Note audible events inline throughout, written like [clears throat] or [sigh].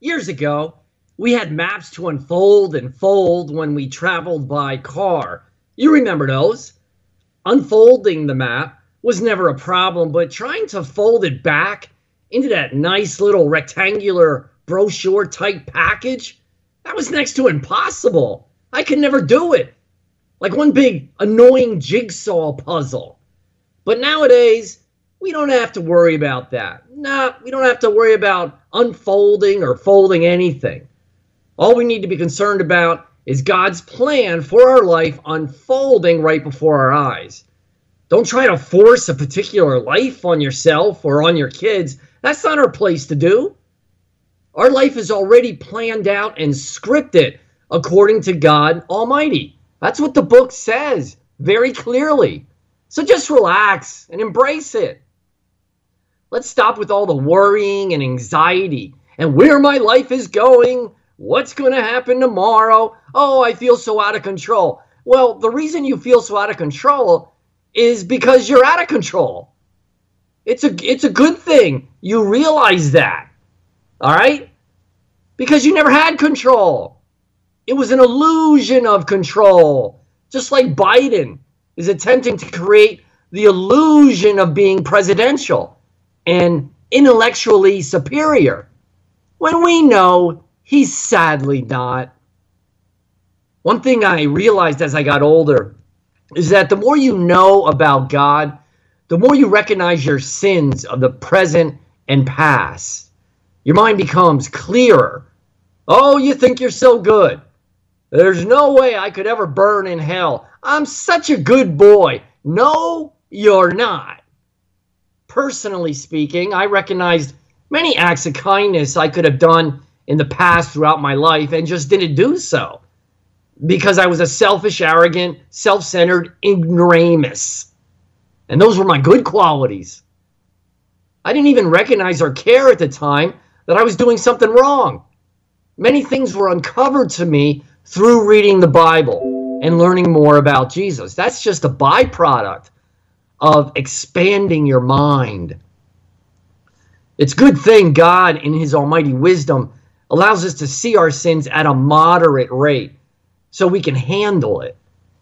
Years ago, we had maps to unfold and fold when we traveled by car. You remember those? Unfolding the map was never a problem, but trying to fold it back into that nice little rectangular brochure type package, that was next to impossible. I could never do it. Like one big annoying jigsaw puzzle. But nowadays, we don't have to worry about that. Nah, we don't have to worry about unfolding or folding anything. All we need to be concerned about is God's plan for our life unfolding right before our eyes. Don't try to force a particular life on yourself or on your kids. That's not our place to do. Our life is already planned out and scripted according to God Almighty. That's what the book says very clearly. So just relax and embrace it. Let's stop with all the worrying and anxiety and where my life is going, what's going to happen tomorrow. Oh, I feel so out of control. Well, the reason you feel so out of control is because you're out of control. It's a it's a good thing you realize that. All right? Because you never had control. It was an illusion of control. Just like Biden is attempting to create the illusion of being presidential and intellectually superior when we know he's sadly not. One thing I realized as I got older is that the more you know about God, the more you recognize your sins of the present and past. Your mind becomes clearer. Oh, you think you're so good. There's no way I could ever burn in hell. I'm such a good boy. No, you're not. Personally speaking, I recognized many acts of kindness I could have done in the past throughout my life and just didn't do so because I was a selfish, arrogant, self centered ignoramus. And those were my good qualities. I didn't even recognize or care at the time that I was doing something wrong. Many things were uncovered to me through reading the Bible and learning more about Jesus. That's just a byproduct of expanding your mind. It's good thing God in his almighty wisdom allows us to see our sins at a moderate rate so we can handle it.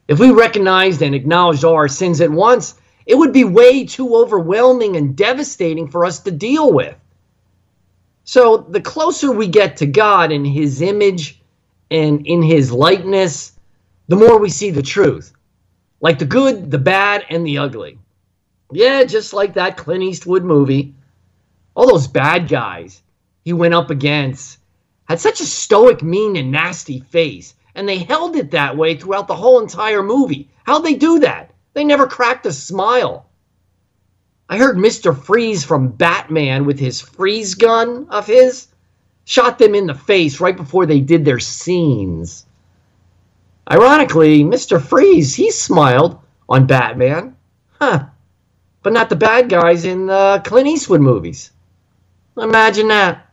If we recognized and acknowledged all our sins at once, it would be way too overwhelming and devastating for us to deal with. So, the closer we get to God in His image and in His likeness, the more we see the truth. Like the good, the bad, and the ugly. Yeah, just like that Clint Eastwood movie. All those bad guys he went up against had such a stoic, mean, and nasty face and they held it that way throughout the whole entire movie. How'd they do that? They never cracked a smile. I heard Mr. Freeze from Batman with his freeze gun of his shot them in the face right before they did their scenes. Ironically, Mr. Freeze, he smiled on Batman. Huh. But not the bad guys in the Clint Eastwood movies. Imagine that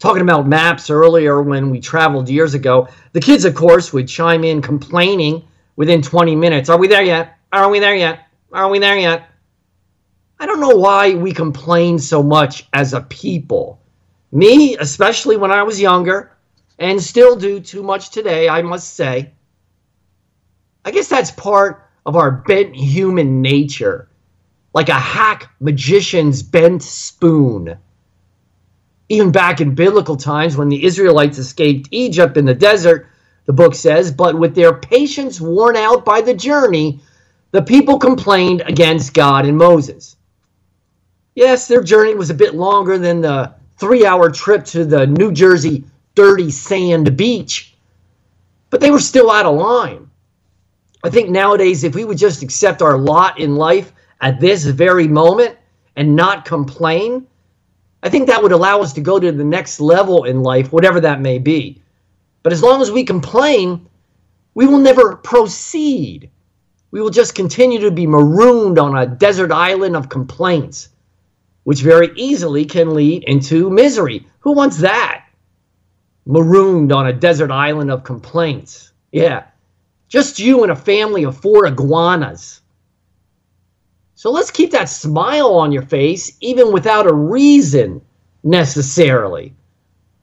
talking about maps earlier when we traveled years ago. The kids, of course, would chime in complaining within 20 minutes. Are we there yet? Are we there yet? Are we there yet? I don't know why we complain so much as a people. Me, especially when I was younger, and still do too much today, I must say. I guess that's part of our bent human nature, like a hack magician's bent spoon even back in biblical times when the Israelites escaped Egypt in the desert, the book says, but with their patience worn out by the journey, the people complained against God and Moses. Yes, their journey was a bit longer than the three hour trip to the New Jersey dirty sand beach, but they were still out of line. I think nowadays, if we would just accept our lot in life at this very moment and not complain, I think that would allow us to go to the next level in life, whatever that may be. But as long as we complain, we will never proceed. We will just continue to be marooned on a desert island of complaints, which very easily can lead into misery. Who wants that? Marooned on a desert island of complaints. Yeah. Just you and a family of four iguanas. So let's keep that smile on your face, even without a reason necessarily.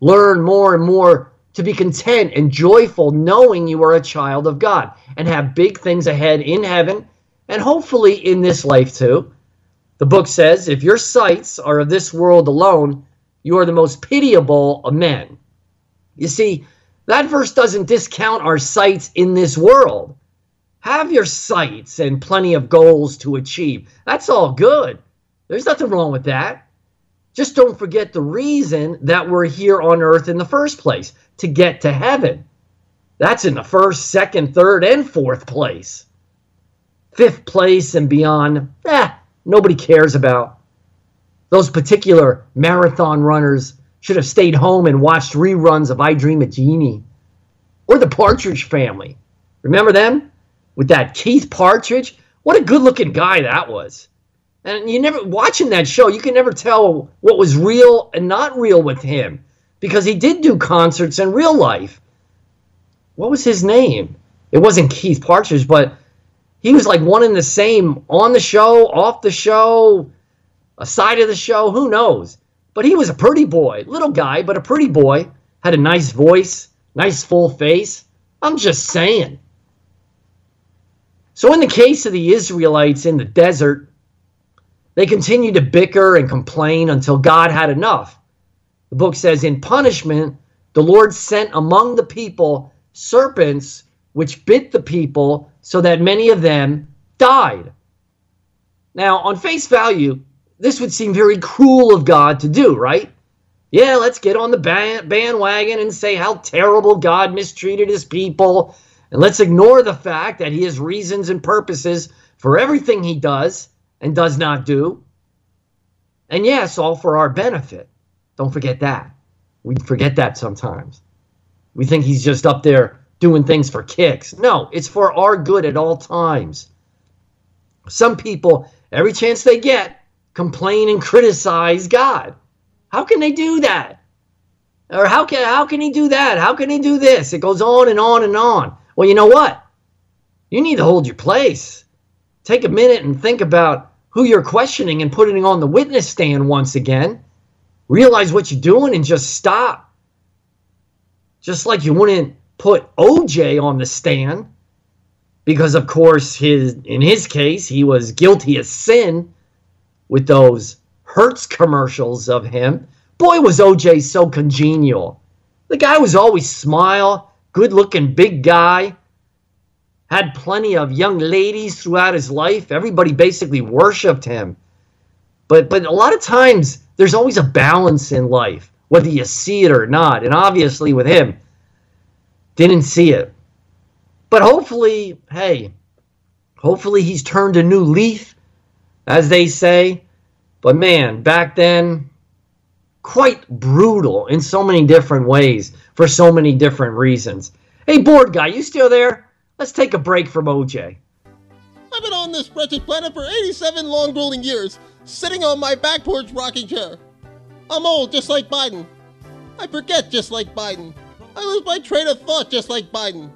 learn more and more to be content and joyful knowing you are a child of God and have big things ahead in heaven and hopefully in this life too. The book says, if your sights are of this world alone, you are the most pitiable of men. You see, that verse doesn't discount our sights in this world. Have your sights and plenty of goals to achieve. That's all good. There's nothing wrong with that. Just don't forget the reason that we're here on earth in the first place to get to heaven. That's in the first, second, third, and fourth place. Fifth place and beyond, eh, nobody cares about. Those particular marathon runners should have stayed home and watched reruns of I Dream of Jeannie or the Partridge Family. Remember them? With that Keith Partridge? What a good looking guy that was. And you never watching that show, you can never tell what was real and not real with him because he did do concerts in real life. What was his name? It wasn't Keith Partridge, but he was like one and the same on the show, off the show, a side of the show, who knows? But he was a pretty boy, little guy, but a pretty boy, had a nice voice, nice full face. I'm just saying. So, in the case of the Israelites in the desert, they continued to bicker and complain until God had enough. The book says, In punishment, the Lord sent among the people serpents which bit the people so that many of them died. Now, on face value, this would seem very cruel of God to do, right? Yeah, let's get on the bandwagon and say how terrible God mistreated his people. And let's ignore the fact that he has reasons and purposes for everything he does and does not do. And yes, all for our benefit. Don't forget that. We forget that sometimes. We think he's just up there doing things for kicks. No, it's for our good at all times. Some people, every chance they get, complain and criticize God. How can they do that? Or how can how can he do that? How can he do this? It goes on and on and on. Well, you know what? You need to hold your place. Take a minute and think about who you're questioning and putting on the witness stand once again. Realize what you're doing and just stop. Just like you wouldn't put OJ on the stand because of course his in his case he was guilty of sin with those Hertz commercials of him. Boy was OJ so congenial. The guy was always smile, good-looking big guy. Had plenty of young ladies throughout his life. Everybody basically worshiped him. But but a lot of times there's always a balance in life, whether you see it or not. And obviously with him, didn't see it. But hopefully, hey, hopefully he's turned a new leaf, as they say. But man, back then, quite brutal in so many different ways for so many different reasons. Hey, bored guy, you still there? Let's take a break from OJ. I've been on this wretched planet for 87 long grueling years, sitting on my back porch rocking chair. I'm old just like Biden. I forget just like Biden. I lose my train of thought just like Biden.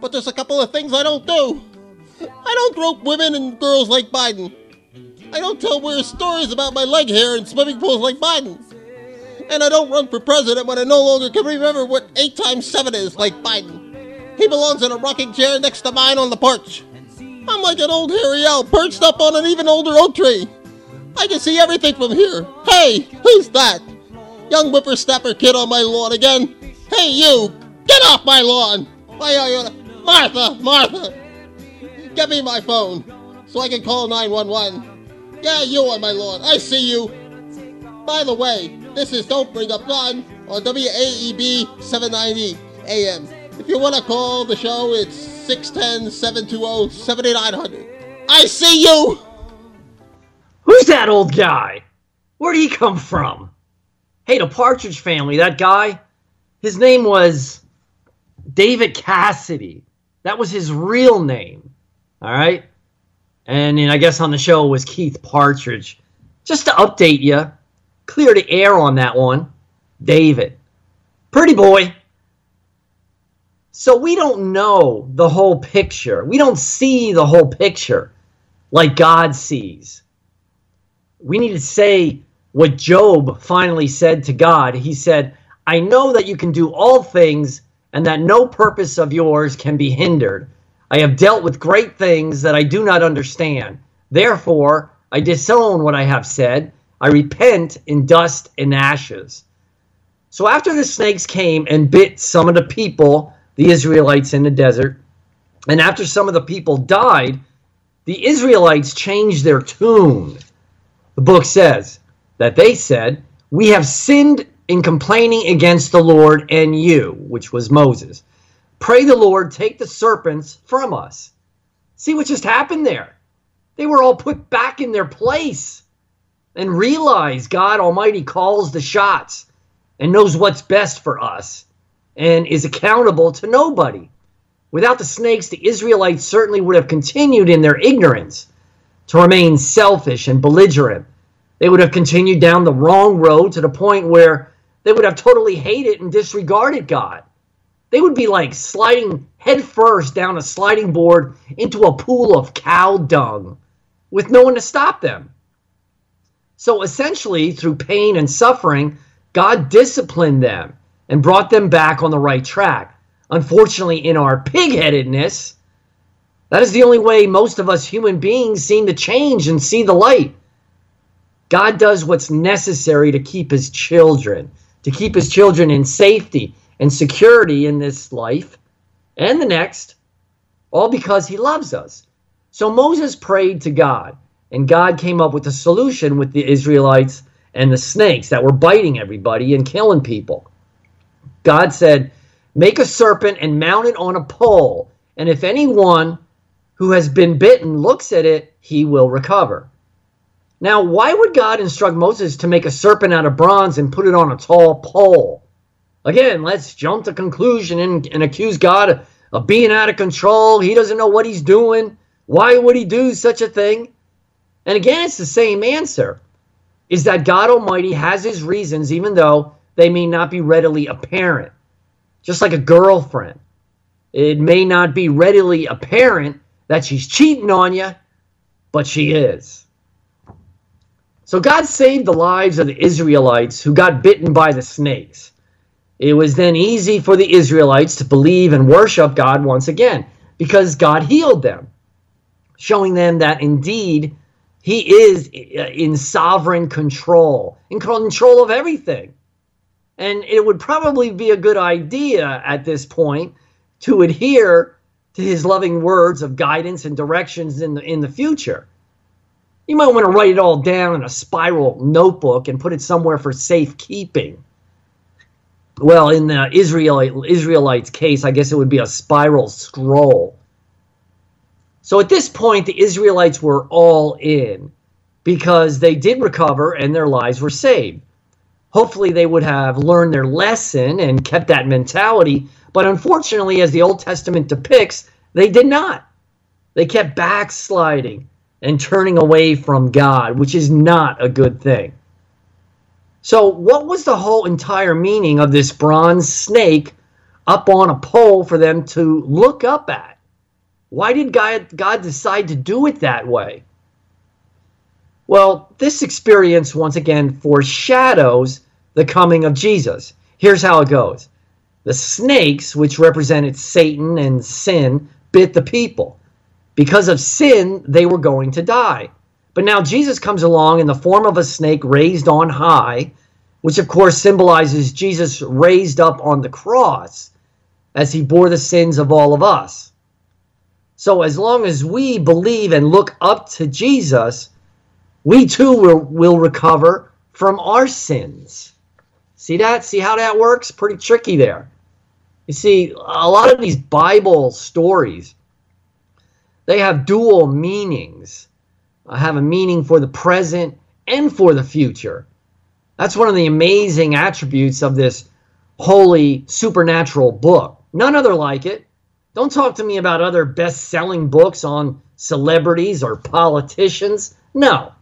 But there's a couple of things I don't do. I don't grope women and girls like Biden. I don't tell weird stories about my leg hair in swimming pools like Biden. And I don't run for president when I no longer can remember what 8 times 7 is like Biden. He belongs in a rocking chair next to mine on the porch. I'm like an old hairy owl perched up on an even older oak tree. I can see everything from here. Hey, who's that? Young whippersnapper kid on my lawn again. Hey, you! Get off my lawn! Why are you... Martha! Martha! Get me my phone so I can call 911. Yeah, you are, my lord. I see you. By the way, this is Don't Bring Up God on WAEB 790 AM. If you want to call the show, it's 610 720 7900. I see you! Who's that old guy? Where'd he come from? Hey, the Partridge family, that guy, his name was David Cassidy. That was his real name. All right. And then I guess on the show was Keith Partridge. Just to update you, clear the air on that one. David. Pretty boy. So we don't know the whole picture. We don't see the whole picture like God sees. We need to say what Job finally said to God. He said, I know that you can do all things and that no purpose of yours can be hindered. I have dealt with great things that I do not understand. Therefore, I disown what I have said. I repent in dust and ashes. So after the snakes came and bit some of the people, the Israelites in the desert, and after some of the people died, the Israelites changed their tune. The book says that they said, We have sinned in complaining against the Lord and you, which was Moses. Pray the Lord take the serpents from us. See what just happened there? They were all put back in their place and realize God Almighty calls the shots and knows what's best for us and is accountable to nobody. Without the snakes, the Israelites certainly would have continued in their ignorance to remain selfish and belligerent. They would have continued down the wrong road to the point where they would have totally hated and disregarded God. They would be like sliding headfirst down a sliding board into a pool of cow dung with no one to stop them. So essentially, through pain and suffering, God disciplined them and brought them back on the right track. Unfortunately, in our pigheadedness, that is the only way most of us human beings seem to change and see the light. God does what's necessary to keep his children to keep his children in safety and security in this life and the next, all because he loves us. So Moses prayed to God, and God came up with a solution with the Israelites and the snakes that were biting everybody and killing people. God said, Make a serpent and mount it on a pole, and if anyone who has been bitten looks at it, he will recover. Now, why would God instruct Moses to make a serpent out of bronze and put it on a tall pole? Again, let's jump to conclusion and, and accuse God of being out of control. He doesn't know what he's doing. Why would he do such a thing? And again, it's the same answer is that God Almighty has his reasons, even though they may not be readily apparent. Just like a girlfriend, it may not be readily apparent that she's cheating on you, but she is. So God saved the lives of the Israelites who got bitten by the snakes. It was then easy for the Israelites to believe and worship God once again because God healed them, showing them that indeed He is uh, in sovereign control, in control of everything. And it would probably be a good idea at this point to adhere to His loving words of guidance and directions in the, in the future. You might want to write it all down in a spiral notebook and put it somewhere for safekeeping. Well, in the Israelite, Israelites' case, I guess it would be a spiral scroll. So at this point, the Israelites were all in because they did recover and their lives were saved. Hopefully, they would have learned their lesson and kept that mentality. But unfortunately, as the Old Testament depicts, they did not. They kept backsliding and turning away from God, which is not a good thing. So, what was the whole entire meaning of this bronze snake up on a pole for them to look up at? Why did God, God decide to do it that way? Well, this experience once again foreshadows the coming of Jesus. Here's how it goes the snakes, which represented Satan and sin, bit the people. Because of sin, they were going to die. But now Jesus comes along in the form of a snake raised on high, which of course symbolizes Jesus raised up on the cross as he bore the sins of all of us. So as long as we believe and look up to Jesus, we too will, will recover from our sins. See that? See how that works? Pretty tricky there. You see, a lot of these Bible stories they have dual meanings, Uh, have a meaning for the present and for the future. That's one of the amazing attributes of this holy supernatural book. None other like it. Don't talk to me about other best selling books on celebrities or politicians. No.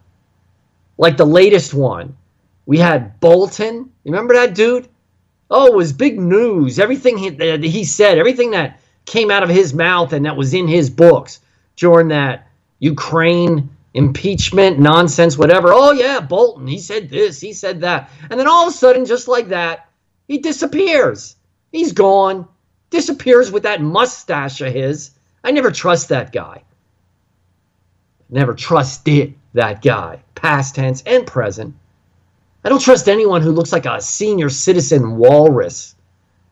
Like the latest one, we had Bolton. Remember that dude? Oh, it was big news. Everything he, he said, everything that came out of his mouth and that was in his books during that Ukraine impeachment nonsense, whatever. Oh, yeah, Bolton, he said this, he said that. And then all of a sudden, just like that, he disappears. He's gone. Disappears with that mustache of his. I never trust that guy. Never trusted that guy, past tense and present. I don't trust anyone who looks like a senior citizen walrus.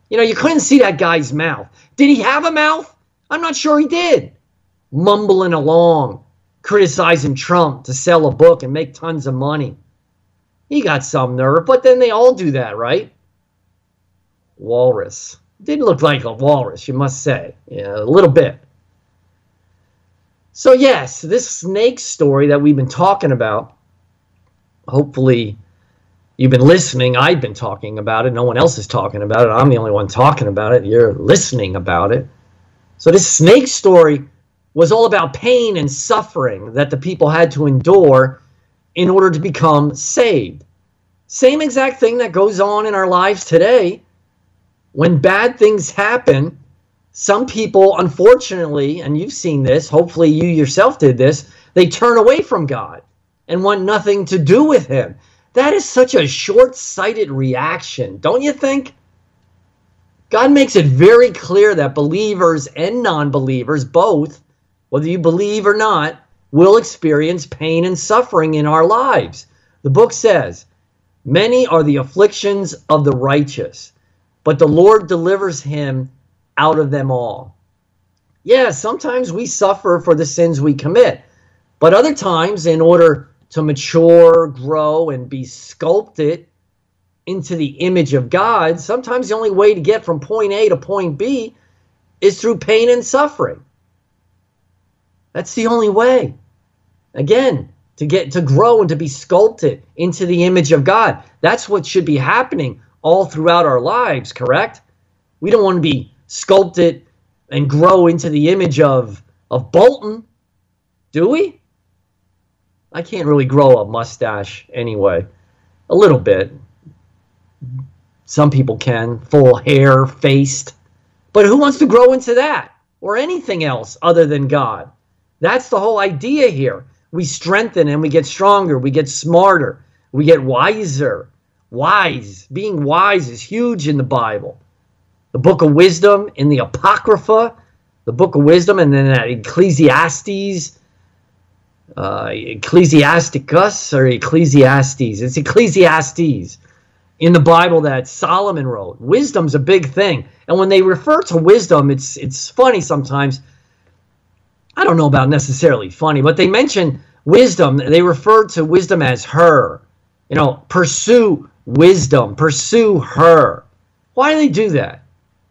You know, you couldn't see that guy's mouth. Did he have a mouth? I'm not sure he did. Mumbling along, criticizing Trump to sell a book and make tons of money. He got some nerve, but then they all do that, right? Walrus. Didn't look like a walrus, you must say. Yeah, a little bit. So, yes, this snake story that we've been talking about, hopefully you've been listening. I've been talking about it. No one else is talking about it. I'm the only one talking about it. You're listening about it. So, this snake story was all about pain and suffering that the people had to endure in order to become saved. Same exact thing that goes on in our lives today. When bad things happen, some people, unfortunately, and you've seen this, hopefully you yourself did this, they turn away from God and want nothing to do with Him. That is such a short sighted reaction, don't you think? God makes it very clear that believers and non believers, both, whether you believe or not, will experience pain and suffering in our lives. The book says, Many are the afflictions of the righteous, but the Lord delivers him out of them all. Yeah, sometimes we suffer for the sins we commit, but other times, in order to mature, grow, and be sculpted into the image of God, sometimes the only way to get from point A to point B is through pain and suffering. That's the only way. Again, to get to grow and to be sculpted into the image of God. That's what should be happening all throughout our lives, correct? We don't want to be sculpted and grow into the image of of Bolton, do we? I can't really grow a mustache anyway. A little bit. Some people can, full hair, faced. But who wants to grow into that or anything else other than God? That's the whole idea here. We strengthen and we get stronger, we get smarter, we get wiser. Wise, being wise is huge in the Bible the book of wisdom in the Apocrypha, the book of wisdom, and then that Ecclesiastes, uh, Ecclesiasticus or Ecclesiastes. It's Ecclesiastes in the Bible that Solomon wrote. Wisdom's a big thing, and when they refer to wisdom, it's it's funny sometimes. I don't know about necessarily funny, but they mention wisdom. They refer to wisdom as her. You know, pursue wisdom, pursue her. Why do they do that?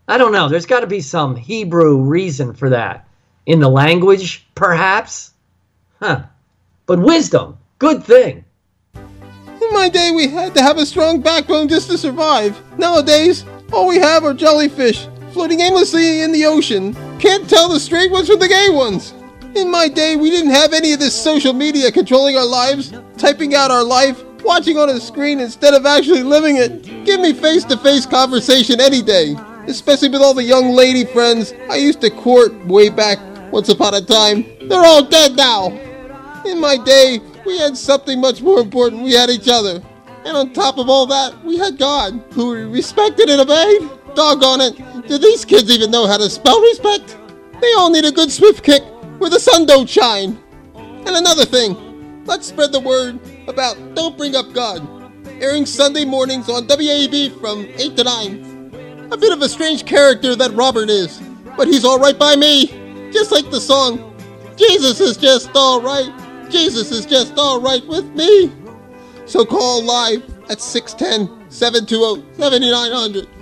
I don't know. There's got to be some Hebrew reason for that. In the language, perhaps? Huh. But wisdom, good thing. In my day, we had to have a strong backbone just to survive. Nowadays, all we have are jellyfish floating aimlessly in the ocean. Can't tell the straight ones from the gay ones. In my day, we didn't have any of this social media controlling our lives, typing out our life, watching on a screen instead of actually living it. Give me face to face conversation any day especially with all the young lady friends I used to court way back once upon a time. They're all dead now. In my day, we had something much more important. We had each other. And on top of all that, we had God, who we respected and obeyed. Doggone it. Do these kids even know how to spell respect? They all need a good swift kick where the sun don't shine. And another thing, let's spread the word about Don't Bring Up God, airing Sunday mornings on WAEB from 8 to 9. A bit of a strange character that Robert is, but he's alright by me. Just like the song, Jesus is just alright. Jesus is just alright with me. So call live at 610 720 7900.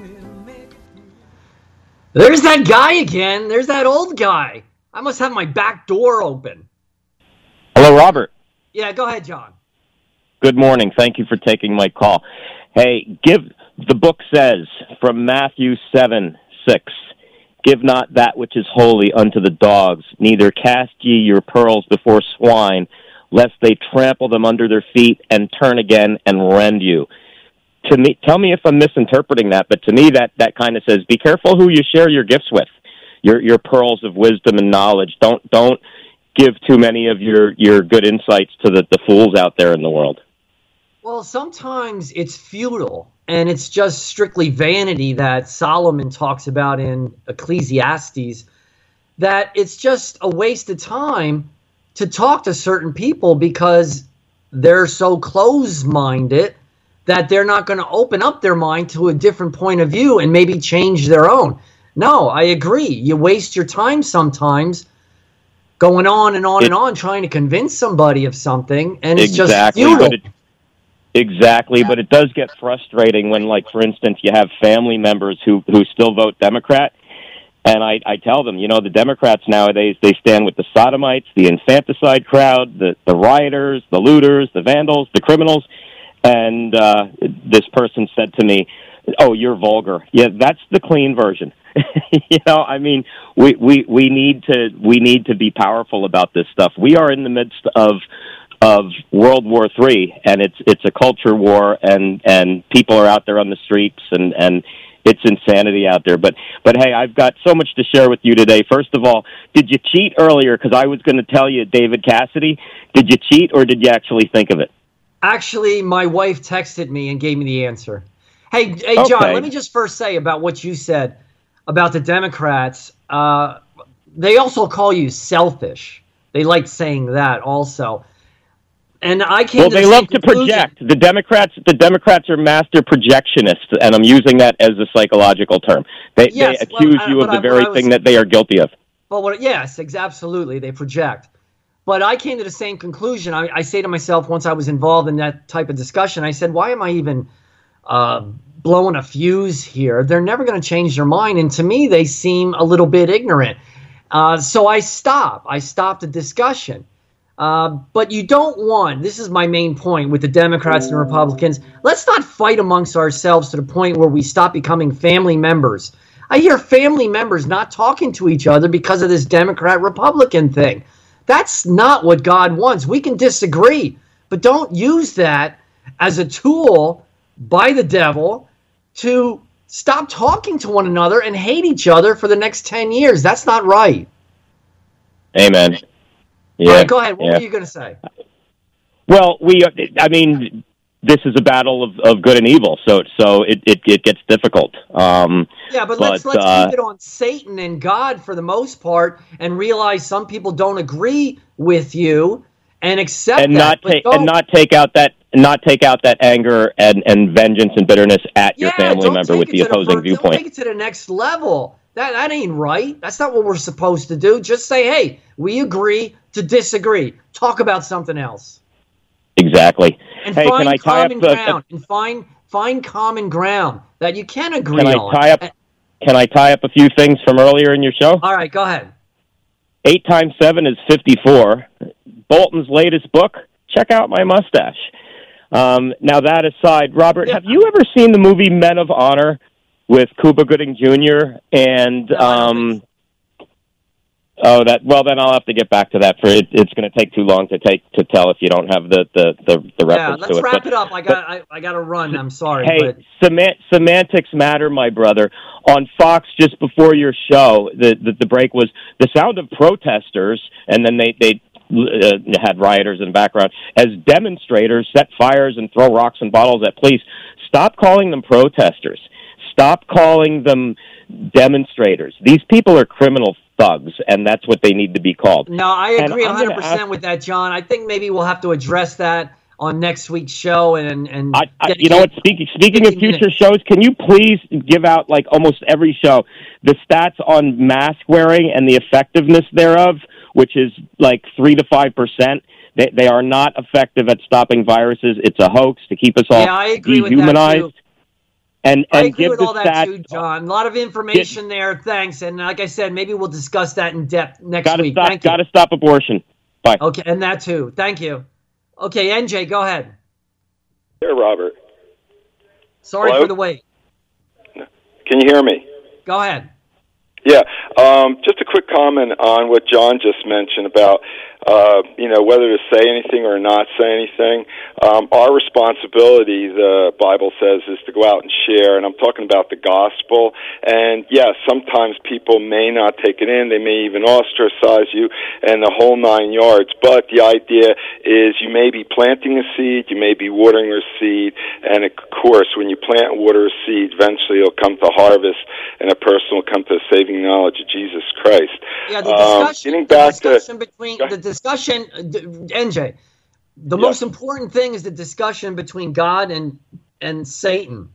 There's that guy again. There's that old guy. I must have my back door open. Hello, Robert. Yeah, go ahead, John. Good morning. Thank you for taking my call. Hey, give the book says from Matthew 7 6, Give not that which is holy unto the dogs, neither cast ye your pearls before swine, lest they trample them under their feet and turn again and rend you. To me, tell me if I'm misinterpreting that, but to me that, that kind of says, be careful who you share your gifts with, your, your pearls of wisdom and knowledge. Don't, don't give too many of your, your good insights to the, the fools out there in the world. Well, sometimes it's futile and it's just strictly vanity that Solomon talks about in Ecclesiastes, that it's just a waste of time to talk to certain people because they're so close minded that they're not going to open up their mind to a different point of view and maybe change their own. No, I agree. You waste your time sometimes going on and on It- and on trying to convince somebody of something, and it's exactly, just futile. but it, exactly, but it does get frustrating when, like, for instance, you have family members who who still vote Democrat, and I I tell them, you know, the Democrats nowadays they stand with the sodomites, the infanticide crowd, the the rioters, the looters, the vandals, the criminals, and uh, this person said to me, "Oh, you're vulgar." Yeah, that's the clean version. [laughs] you know, I mean, we, we we need to we need to be powerful about this stuff. We are in the midst of of World War Three, and it's it's a culture war, and and people are out there on the streets, and and it's insanity out there. But but hey, I've got so much to share with you today. First of all, did you cheat earlier? Because I was going to tell you, David Cassidy, did you cheat or did you actually think of it? Actually, my wife texted me and gave me the answer. Hey, hey, John, Okay. let me just first say about what you said about the Democrats. Uh, they also call you selfish. They like saying that also. And I came Well, they the love to project. The Democrats, the Democrats are master projectionists, and I'm using that as a psychological term. They, Yes, they well, accuse I- you of the I- very was- thing that they are guilty of. But what? Yes, ex- absolutely. They project. But I came to the same conclusion. I, I say to myself once I was involved in that type of discussion, I said, "Why am I even uh, blowing a fuse here? They're never going to change their mind." And to me, they seem a little bit ignorant. Uh, so I stop. I stopped the discussion. Uh, but you don't want. This is my main point with the Democrats and Republicans. Let's not fight amongst ourselves to the point where we stop becoming family members. I hear family members not talking to each other because of this Democrat Republican thing. That's not what God wants. We can disagree, but don't use that as a tool by the devil to stop talking to one another and hate each other for the next 10 years. That's not right. Amen. Yeah. right, go ahead. What yeah. were you going to say? Well, we. I mean, this is a battle of, of good and evil, so so it, it, it gets difficult. Um, Yeah, but, let's let's uh, keep it on Satan and God for the most part, and realize some people don't agree with you, and accept and that. not but take and not take out that not take out that anger and, and vengeance and bitterness at your family member with the opposing fir- viewpoint. Don't take it to the next level. That that ain't right. That's not what we're supposed to do. Just say, hey, we agree to disagree. Talk about something else, Exactly. And Hey, find can I tie up common the- ground. and find find common ground that you can agree Can I on. tie up can I tie up a few things from earlier in your show? All right, go ahead. Eight times seven is fifty-four. Bolton's latest book. Check out my mustache. Um, now that aside, Robert, Yeah. have you ever seen the movie Men of Honor with Cuba Gooding Jr. and No, um, oh that well then I'll have to get back to that for it, it's going to take too long to take to tell if you don't have the the the, the reference. Yeah, let's to it. wrap But- it up. I got I, I got to run. I'm sorry, Hey, but semant- semantics matter, my brother. On Fox, just before your show, the, the the break was the sound of protesters, and then they they uh, had rioters in the background as demonstrators set fires and throw rocks and bottles at police. Stop calling them protesters. Stop calling them demonstrators. These people are criminal thugs, and that's what they need to be called. No, I agree 100 percent with that, John. I think maybe we'll have to address that on next week's show. And and I, I, you know what? Speaking speaking of future minutes. shows, can you please give out like almost every show the stats on mask wearing and the effectiveness thereof, which is like three to five percent. They they are not effective at stopping viruses. It's a hoax to keep us all Yeah, I agree with that, dehumanized. too. And I and agree give with all that stats. too, John. A lot of information there. Thanks. And like I said, maybe we'll discuss that in depth next Got to week. stop. Thank you. Got to stop abortion. Bye. Okay, and that too. Thank you. Okay, NJ, go ahead. Here, Robert. Sorry Hello? for the wait. Can you hear me? Go ahead. Yeah. Um, just a quick comment on what John just mentioned about uh, you know, whether to say anything or not say anything. Um, our responsibility, the Bible says, is to go out and share. And I'm talking about the gospel. And yes, sometimes people may not take it in. They may even ostracize you and the whole nine yards. But the idea is you may be planting a seed, you may be watering a seed, and of course, when you plant and water a seed, eventually it'll come to harvest, and a person will come to the saving knowledge of Jesus Christ. Yeah, the discussion, um, getting back the discussion to between the discussion, uh, NJ. The Yeah. most important thing is the discussion between God and and Satan,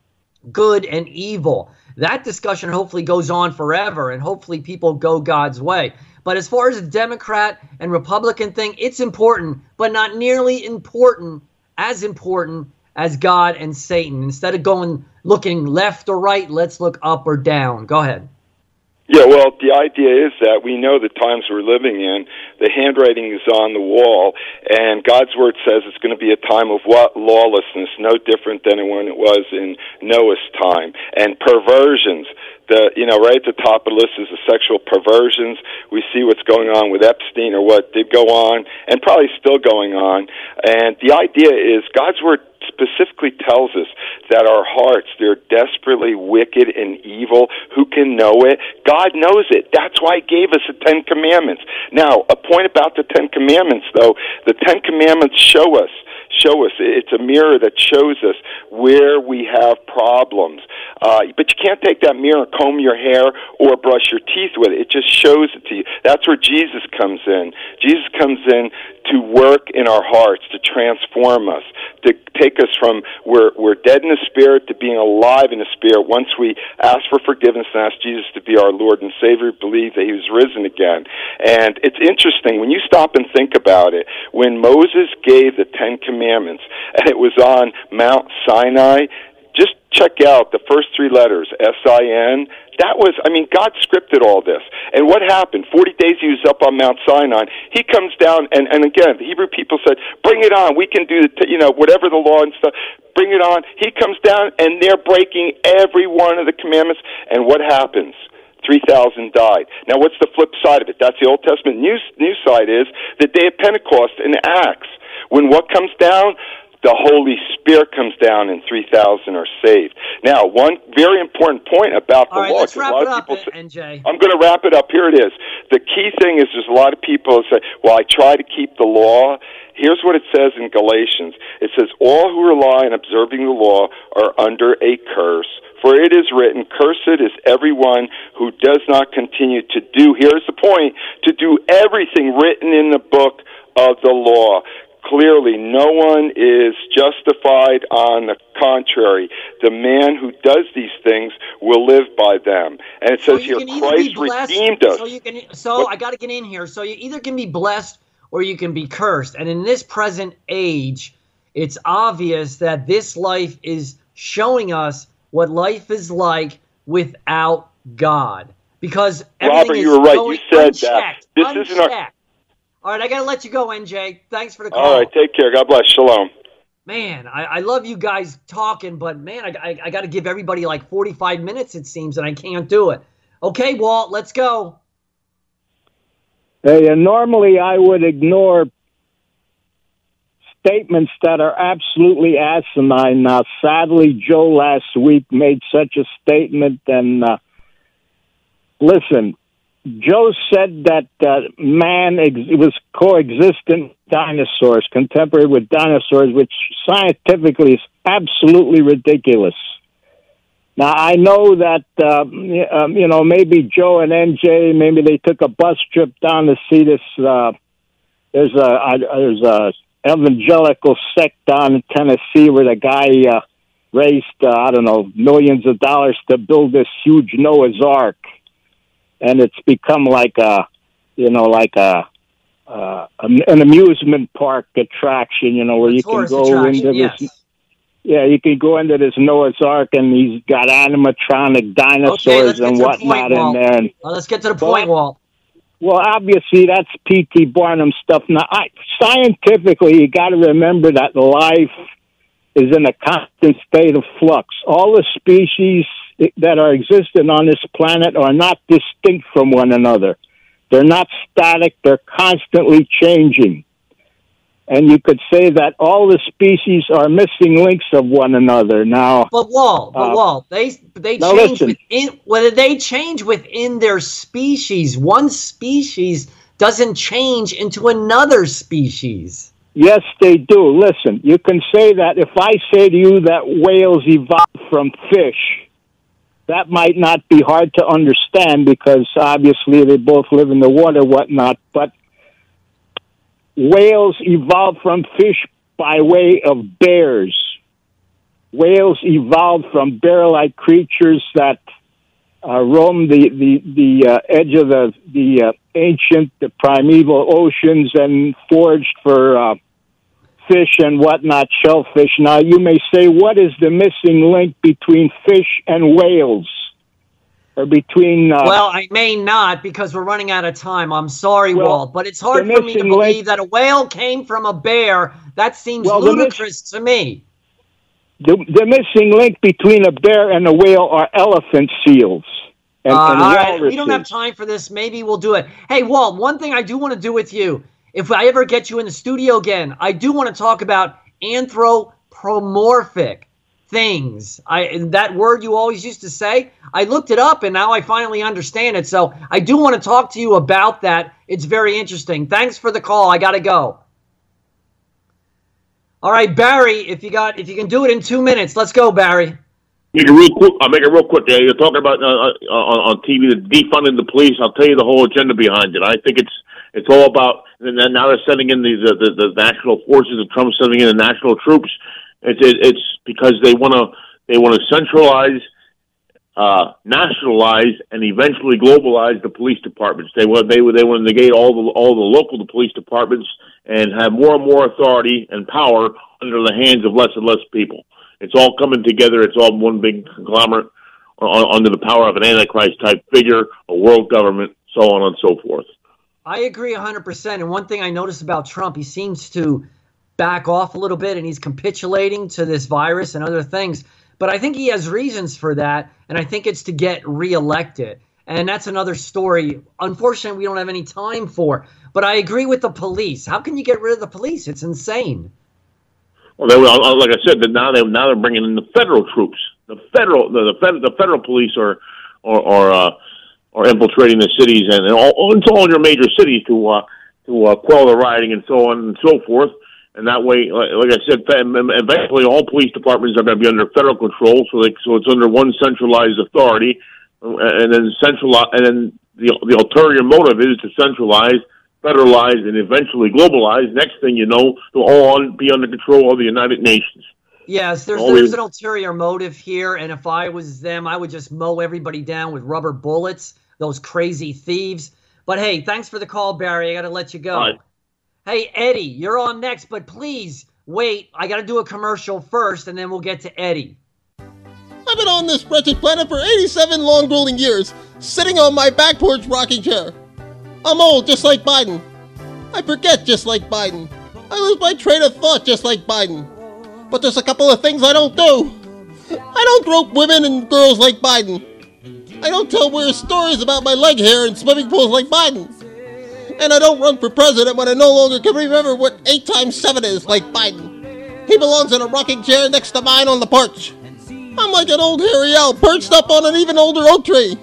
good and evil. That discussion hopefully goes on forever, and hopefully people go God's way. But as far as the Democrat and Republican thing, it's important, but not nearly important as important as God and Satan. Instead of going looking left or right, let's look up or down. Go ahead. Yeah, well, the idea is that we know the times we're living in. The handwriting is on the wall, and God's word says it's going to be a time of what lawlessness, no different than when it was in Noah's time, and perversions. The you know right at the top of the list is the sexual perversions. We see what's going on with Epstein or what did go on, and probably still going on. And the idea is God's word specifically tells us that our hearts they're desperately wicked and evil. Who can know it? God knows it. That's why he gave us the ten commandments. Now a point about the ten commandments though. The ten commandments show us show us. It's a mirror that shows us where we have problems. Uh, but you can't take that mirror comb your hair or brush your teeth with it. It just shows it to you. That's where jesus comes in. Jesus comes in to work in our hearts to transform us to take us from we're we're dead in the spirit to being alive in the spirit once we ask for forgiveness and ask Jesus to be our Lord and Savior, believe that He was risen again. And it's interesting when you stop and think about it. When Moses gave the Ten Commandments, and it was on Mount Sinai, just check out the first three letters S I N. That was, I mean, God scripted all this. And what happened? 40 days he was up on Mount Sinai. He comes down, and, and again, the Hebrew people said, bring it on. We can do the, t- you know, whatever the law and stuff. Bring it on. He comes down, and they're breaking every one of the commandments. And what happens? 3,000 died. Now, what's the flip side of it? That's the Old Testament. New, new side is the day of Pentecost in Acts. When what comes down? The Holy Spirit comes down and 3,000 are saved. Now, one very important point about the All right, law. let's 'cause a wrap lot it of up, people say- NJ. I'm going to wrap it up. Here it is. The key thing is there's a lot of people who say, well, I try to keep the law. Here's what it says in Galatians. It says, all who rely on observing the law are under a curse. For it is written, Cursed is everyone who does not continue to do, here's the point, to do everything written in the book of the law. Clearly, no one is justified on the contrary. The man who does these things will live by them. And it So says you here, can either be Christ blessed. redeemed us. So you can. So I got to get in here. So you either can be blessed or you can be cursed. And in this present age, it's obvious that this life is showing us what life is like without God. Because Robert, you were right. You said that. unchecked, This isn't our- unchecked. All right, I got to let you go, NJ. Thanks for the call. All right, take care. God bless. Shalom. Man, I, I love you guys talking, but man, I, I, I got to give everybody like 45 minutes, it seems, and I can't do it. Okay, Walt, let's go. Hey, and normally I would ignore statements that are absolutely asinine. Now, sadly, Joe last week made such a statement, and uh, listen, Joe said that uh, man ex- was coexistent dinosaurs, contemporary with dinosaurs, which scientifically is absolutely ridiculous. Now I know that uh, um, you know maybe Joe and NJ maybe they took a bus trip down to see this. Uh, there's a there's a evangelical sect down in Tennessee where the guy uh, raised uh, I don't know millions of dollars to build this huge Noah's Ark, and it's become like a you know like a uh, an amusement park attraction. You know where you can go into yes. this yeah, you can go into this Noah's Ark and he's got animatronic dinosaurs let's and to the whatnot point, in there. And, Uh, let's get to the Well, point, Walt. well, obviously that's P.T. Barnum stuff. Now, I, scientifically, you got to remember that life is in a constant state of flux. All the species that are existing on this planet are not distinct from one another. They're not static, they're constantly changing. And you could say that all the species are missing links of one another. Now, but Walt, but uh, Walt, they they change within whether they change within their species. One species doesn't change into another species. Yes, they do. Listen, you can say that if I say to you that whales evolved from fish, that might not be hard to understand because obviously they both live in the water, whatnot. But whales evolved from fish by way of bears. Whales evolved from bear-like creatures that uh, roam the the the uh, edge of the the uh, ancient, the primeval oceans, and foraged for uh, fish and whatnot, shellfish. Now, you may say, what is the missing link between fish and whales? Or between. Uh, well, I may not because we're running out of time. I'm sorry, well, Walt, but it's hard for me to believe link, that a whale came from a bear. That seems well, ludicrous miss, to me. The, the missing link between a bear and a whale are elephant seals. And, uh, and all right, we don't have time for this. Maybe we'll do it. Hey, Walt, one thing I do want to do with you if I ever get you in the studio again, I do want to talk about anthropomorphic things. I that word you always used to say. I looked it up and now I finally understand it. So I do want to talk to you about that. It's very interesting. Thanks for the call. I got to go. All right, Barry, if you got if you can do it in 2 minutes, let's go, Barry. Make it real quick. I'll make it real quick. You're talking about uh, uh on, on TV defunding the police. I'll tell you the whole agenda behind it. I think it's it's all about, and then now they're sending in the, the, the, the national forces, and Trump's sending in the national troops. It's, it, it's because they want to, they want to centralize, uh, nationalize, and eventually globalize the police departments. They want, they, they want to negate all the, all the local police departments and have more and more authority and power under the hands of less and less people. It's all coming together. It's all one big conglomerate under the power of an antichrist type figure, a world government, so on and so forth. I agree 100%. And one thing I noticed about Trump, he seems to back off a little bit and he's capitulating to this virus and other things. But I think he has reasons for that. And I think it's to get reelected. And that's another story. Unfortunately, we don't have any time for. But I agree with the police. How can you get rid of the police? It's insane. Well, they, like I said, now they now they're bringing in the federal troops. The federal the the, fed, the federal police are are, are uh, are infiltrating the cities and, and all, it's all in your major cities to uh, to uh, quell the rioting and so on and so forth. And that way, like, like I said, eventually all police departments are going to be under federal control, so like so it's under one centralized authority, and then centralize, and then the the ulterior motive is to centralize, federalize, and eventually globalize. Next thing you know, they'll all be under control of the United Nations. Yes, there's Always. there's an ulterior motive here, and if I was them, I would just mow everybody down with rubber bullets those crazy thieves. But hey, thanks for the call, Barry. I got to let you go. Hey, Eddie, you're on next, but please wait. I got to do a commercial first, and then we'll get to Eddie. I've been on this wretched planet for 87 long grueling years, sitting on my back porch rocking chair. I'm old, just like Biden. I forget, just like Biden. I lose my train of thought, just like Biden. But there's a couple of things I don't do. I don't grope women and girls like Biden. I don't tell weird stories about my leg hair and swimming pools like Biden. And I don't run for president when I no longer can remember what 8 times 7 is like Biden. He belongs in a rocking chair next to mine on the porch. I'm like an old hairy owl perched up on an even older oak tree.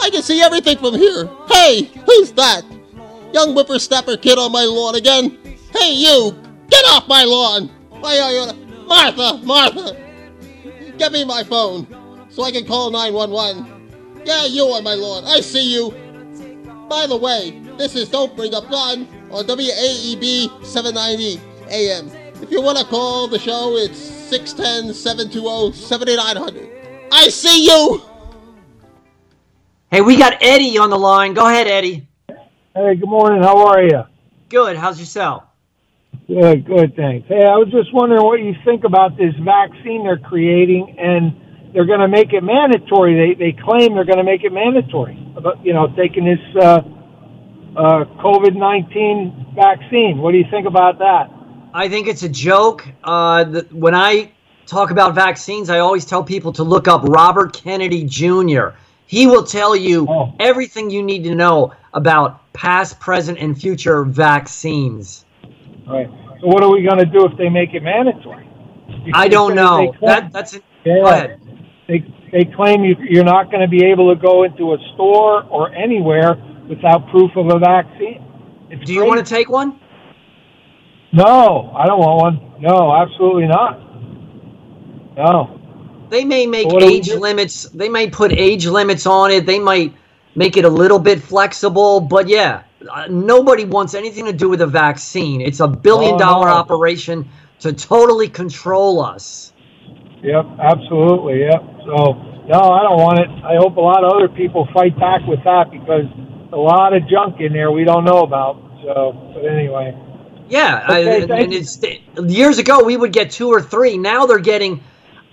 I can see everything from here. Hey, who's that? Young whippersnapper kid on my lawn again. Hey, you! Get off my lawn! Why are you... Martha! Martha! Get me my phone so I can call 911. Yeah, you are my lord. I see you. By the way, this is Don't Bring Up God on WAEB 790 AM. If you want to call the show, it's 610 720 7900. I see you! Hey, we got Eddie on the line. Go ahead, Eddie. Hey, good morning. How are you? Good. How's yourself? Good, good, thanks. Hey, I was just wondering what you think about this vaccine they're creating and they're going to make it mandatory. They they claim they're going to make it mandatory. About you know taking this uh, uh, COVID nineteen vaccine. What do you think about that? I think it's a joke. Uh, the, when I talk about vaccines, I always tell people to look up Robert Kennedy Jr. He will tell you oh. everything you need to know about past, present, and future vaccines. Right. So what are we going to do if they make it mandatory? I don't know. That that's. Yeah. Go ahead. They they claim you, you're not going to be able to go into a store or anywhere without proof of a vaccine. It's Do you want to take one? No, I don't want one. No, absolutely not. No. They may make What do we age limits. They may put age limits on it. They might make it a little bit flexible. But yeah, uh, nobody wants anything to do with a vaccine. It's a billion dollar no. operation to totally control us. Yep, absolutely. Yep. So no, I don't want it. I hope a lot of other people fight back with that because a lot of junk in there we don't know about. So, but anyway. Yeah, Okay, I, and it's years ago we would get two or three. Now they're getting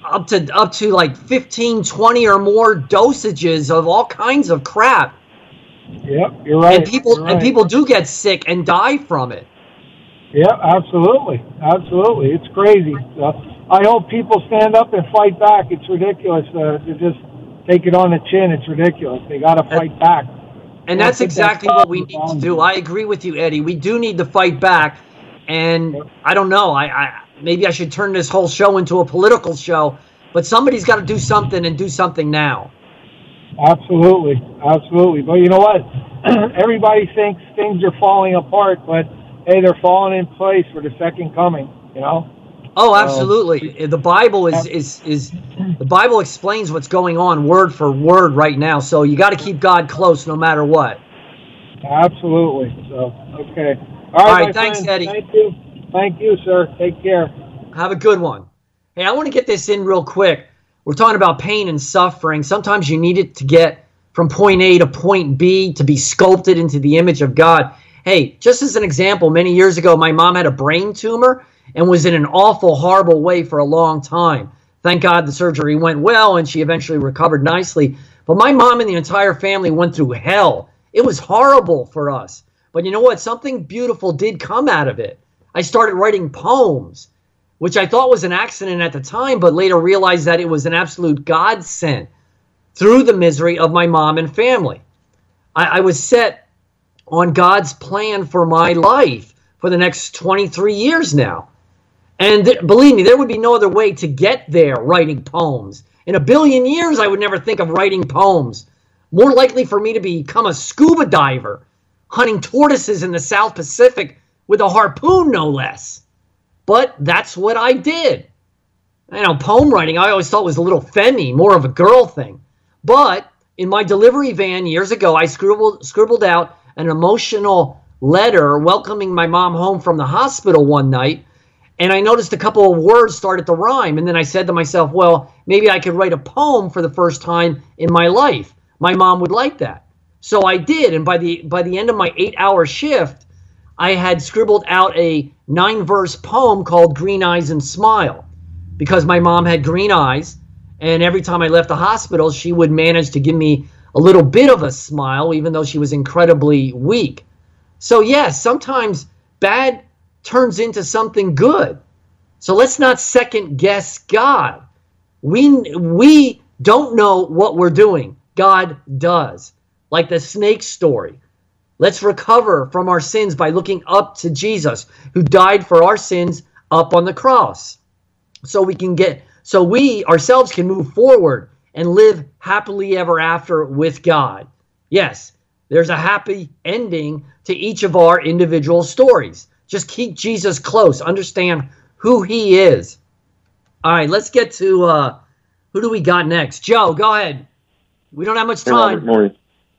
up to up to like 15, 20 or more dosages of all kinds of crap. Yep, you're right. and people You're and people do get sick and die from it. Yeah, absolutely, absolutely. It's crazy. I hope people stand up and fight back. It's ridiculous uh, to just take it on the chin. It's ridiculous. They got to fight back. And that's exactly that's what we need to do. I agree with you, Eddie. We do need to fight back. And I don't know. I, I maybe I should turn this whole show into a political show, but somebody's got to do something and do something now. Absolutely, absolutely. But you know what? [clears throat] Everybody thinks things are falling apart, but hey, they're falling in place for the second coming. You know. Oh, um, absolutely. the Bible is is is the Bible explains what's going on word for word right now. So you got to keep God close no matter what. Absolutely. So okay. All All right, thanks, friend. Eddie. Thank you. Thank you, sir. Take care. Have a good one. Hey, I want to get this in real quick. We're talking about pain and suffering. Sometimes you need it to get from point A to point B to be sculpted into the image of God. Hey, just as an example, many years ago, my mom had a brain tumor and was in an awful, horrible way for a long time. Thank God the surgery went well and she eventually recovered nicely. But my mom and the entire family went through hell. It was horrible for us. But you know what? Something beautiful did come out of it. I started writing poems which I thought was an accident at the time, but later realized that it was an absolute godsend through the misery of my mom and family. I, I was set on God's plan for my life for the next 23 years now. And th- believe me, there would be no other way to get there writing poems. In a billion years, I would never think of writing poems. More likely for me to become a scuba diver, hunting tortoises in the South Pacific with a harpoon, no less. But that's what I did. You know, poem writing I always thought was a little femmy, more of a girl thing. But in my delivery van years ago, I scribbled scribbled out an emotional letter welcoming my mom home from the hospital one night, and I noticed a couple of words started to rhyme. And then I said to myself, well, maybe I could write a poem for the first time in my life. My mom would like that. So I did, and by the by the end of my eight hour shift, I had scribbled out a nine verse poem called Green Eyes and Smile because my mom had green eyes. And every time I left the hospital, she would manage to give me a little bit of a smile, even though she was incredibly weak. So, yes, sometimes bad turns into something good. So let's not second guess God. We, we don't know what we're doing, God does. Like the snake story. Let's recover from our sins by looking up to Jesus, who died for our sins up on the cross. So we can get, so we ourselves can move forward and live happily ever after with God. Yes, there's a happy ending to each of our individual stories. Just keep Jesus close, understand who he is. All right, let's get to uh, who do we got next? Joe, go ahead. We don't have much Hey, Robert, time.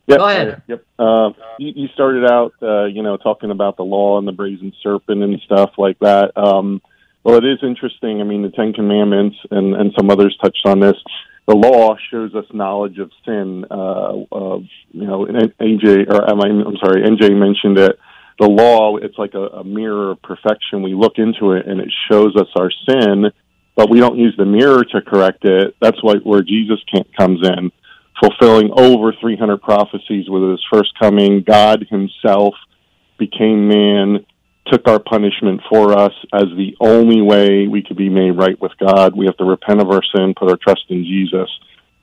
Yep, Go ahead. Yep. Uh, you, you started out, uh, you know, talking about the law and the brazen serpent and stuff like that. Um, well, it is interesting. I mean, the Ten Commandments and, and some others touched on this. The law shows us knowledge of sin. Uh, uh, you know, and AJ, or am I, I'm sorry, NJ mentioned it. The law, it's like a, a mirror of perfection. We look into it and it shows us our sin, but we don't use the mirror to correct it. That's why where Jesus can't, comes in fulfilling over 300 prophecies with his first coming. God himself became man, took our punishment for us as the only way we could be made right with God. We have to repent of our sin, put our trust in Jesus.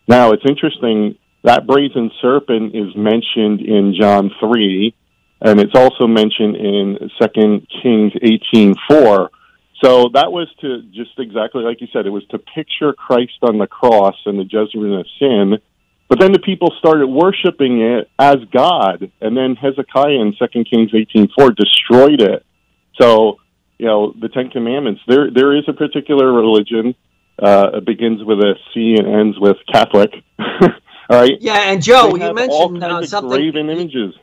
Now, it's interesting that brazen serpent is mentioned in John 3, and it's also mentioned in Second Kings 18:4. So that was to just exactly like you said, it was to picture Christ on the cross and the judgment of sin. But then the people started worshiping it as God, and then Hezekiah in Second Kings 18:4 destroyed it. So, you know, the Ten Commandments. There, there is a particular religion. Uh, it begins with a C and ends with Catholic. [laughs] All right. Yeah, and Joe, you mentioned uh, of something. graven images.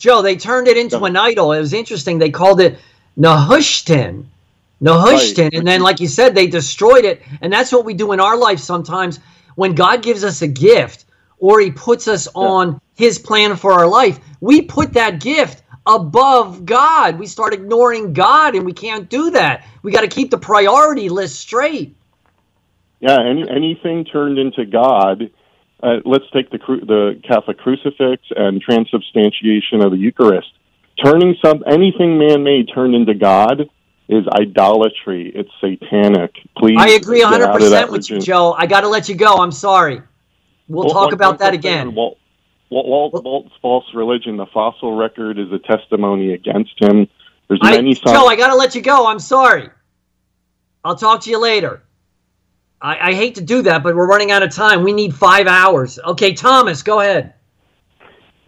Joe, they turned it into an idol. It was interesting. They called it Nehushtan. Nehushtan. Right. And then, like you said, they destroyed it. And that's what we do in our life sometimes when God gives us a gift or he puts us on his plan for our life. We put that gift above God. We start ignoring God, and we can't do that. We got to keep the priority list straight. Yeah, any, anything turned into God. Uh, let's take the cru- the Catholic crucifix and transubstantiation of the Eucharist. Turning some anything man-made turned into God is idolatry. It's satanic. Please, I agree get out 100% with you. Joe. I got to let you go. I'm sorry. We'll Well, talk about that again. Walt, Walt, Walt, Walt's false religion. The fossil record is a testimony against him. There's I, many signs. Joe, I got to let you go. I'm sorry. I'll talk to you later. I, I hate to do that, but we're running out of time. We need five hours. Okay, Thomas, go ahead.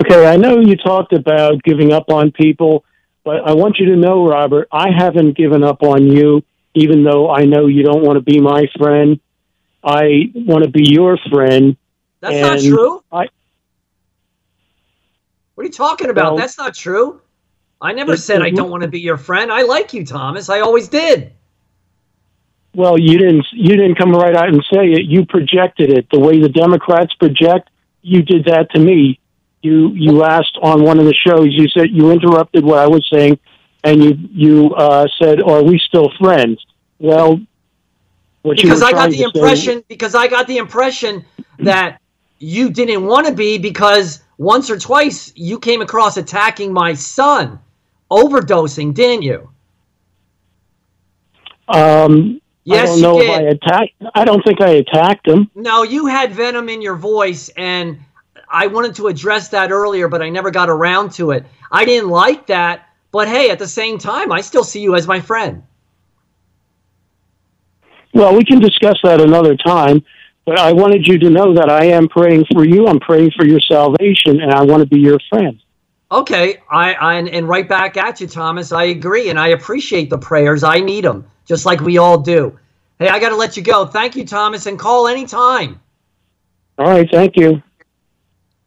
Okay, I know you talked about giving up on people, but I want you to know, Robert, I haven't given up on you, even though I know you don't want to be my friend. I want to be your friend. That's not true. I- What are you talking about? Well- That's not true. I never said I don't want to be your friend. I like you, Thomas. I always did. Well, you didn't. You didn't come right out and say it. You projected it the way the Democrats project. You did that to me. You you asked on one of the shows. You said you interrupted what I was saying, and you you uh, said, "Are we still friends?" Well, what because I got the to say- impression because I got the impression that you didn't want to be because once or twice you came across attacking my son, overdosing, didn't you? Um, Yes, I don't you know did. if I attacked. I don't think I attacked him. No, you had venom in your voice, and I wanted to address that earlier, but I never got around to it. I didn't like that, but hey, at the same time, I still see you as my friend. Well, we can discuss that another time. But I wanted you to know that I am praying for you. I'm praying for your salvation, and I want to be your friend. Okay, I, I and right back at you, Thomas. I agree, and I appreciate the prayers. I need them, just like we all do. Hey, I got to let you go. Thank you, Thomas, and call anytime. All right, thank you.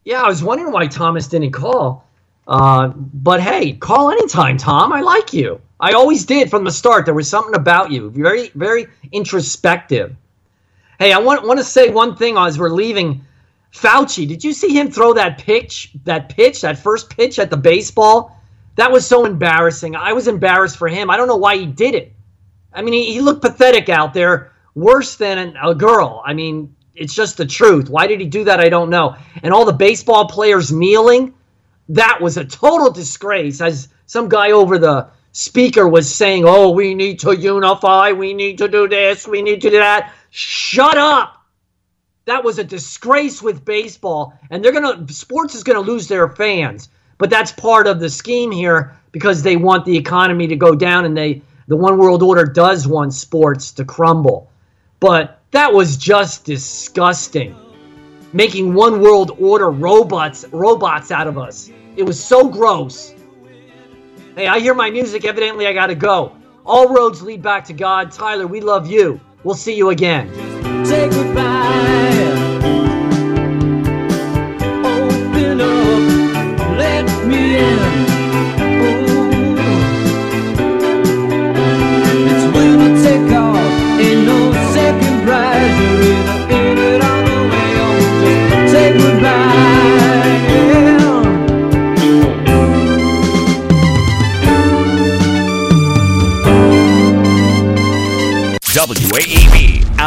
Yeah, I was wondering why Thomas didn't call. Uh, but hey, call anytime, Tom. I like you. I always did from the start. There was something about you. Very, very introspective. Hey, I want want to say one thing as we're leaving. Fauci, did you see him throw that pitch, that pitch, that first pitch at the baseball? That was so embarrassing. I was embarrassed for him. I don't know why he did it. I mean, he, he looked pathetic out there, worse than a girl. I mean, it's just the truth. Why did he do that? I don't know. And all the baseball players kneeling, that was a total disgrace. As some guy over the speaker was saying, oh, we need to unify, we need to do this, we need to do that. Shut up. That was a disgrace with baseball. And they're to, sports is to lose their fans. But that's part of the scheme here because they want the economy to go down and they, the one world order does want sports to crumble. But that was just disgusting. Making one world order robots robots out of us. It was so gross. Hey, I hear my music. Evidently, I got to go. All roads lead back to God. Tyler, we love you. We'll see you again. Say goodbye. Open up, let me in.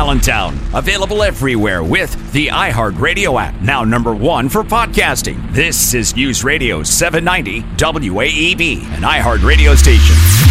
Allentown. Available everywhere with the iHeartRadio app, now number one for podcasting. This is News Radio 790 WAEB, an iHeartRadio station.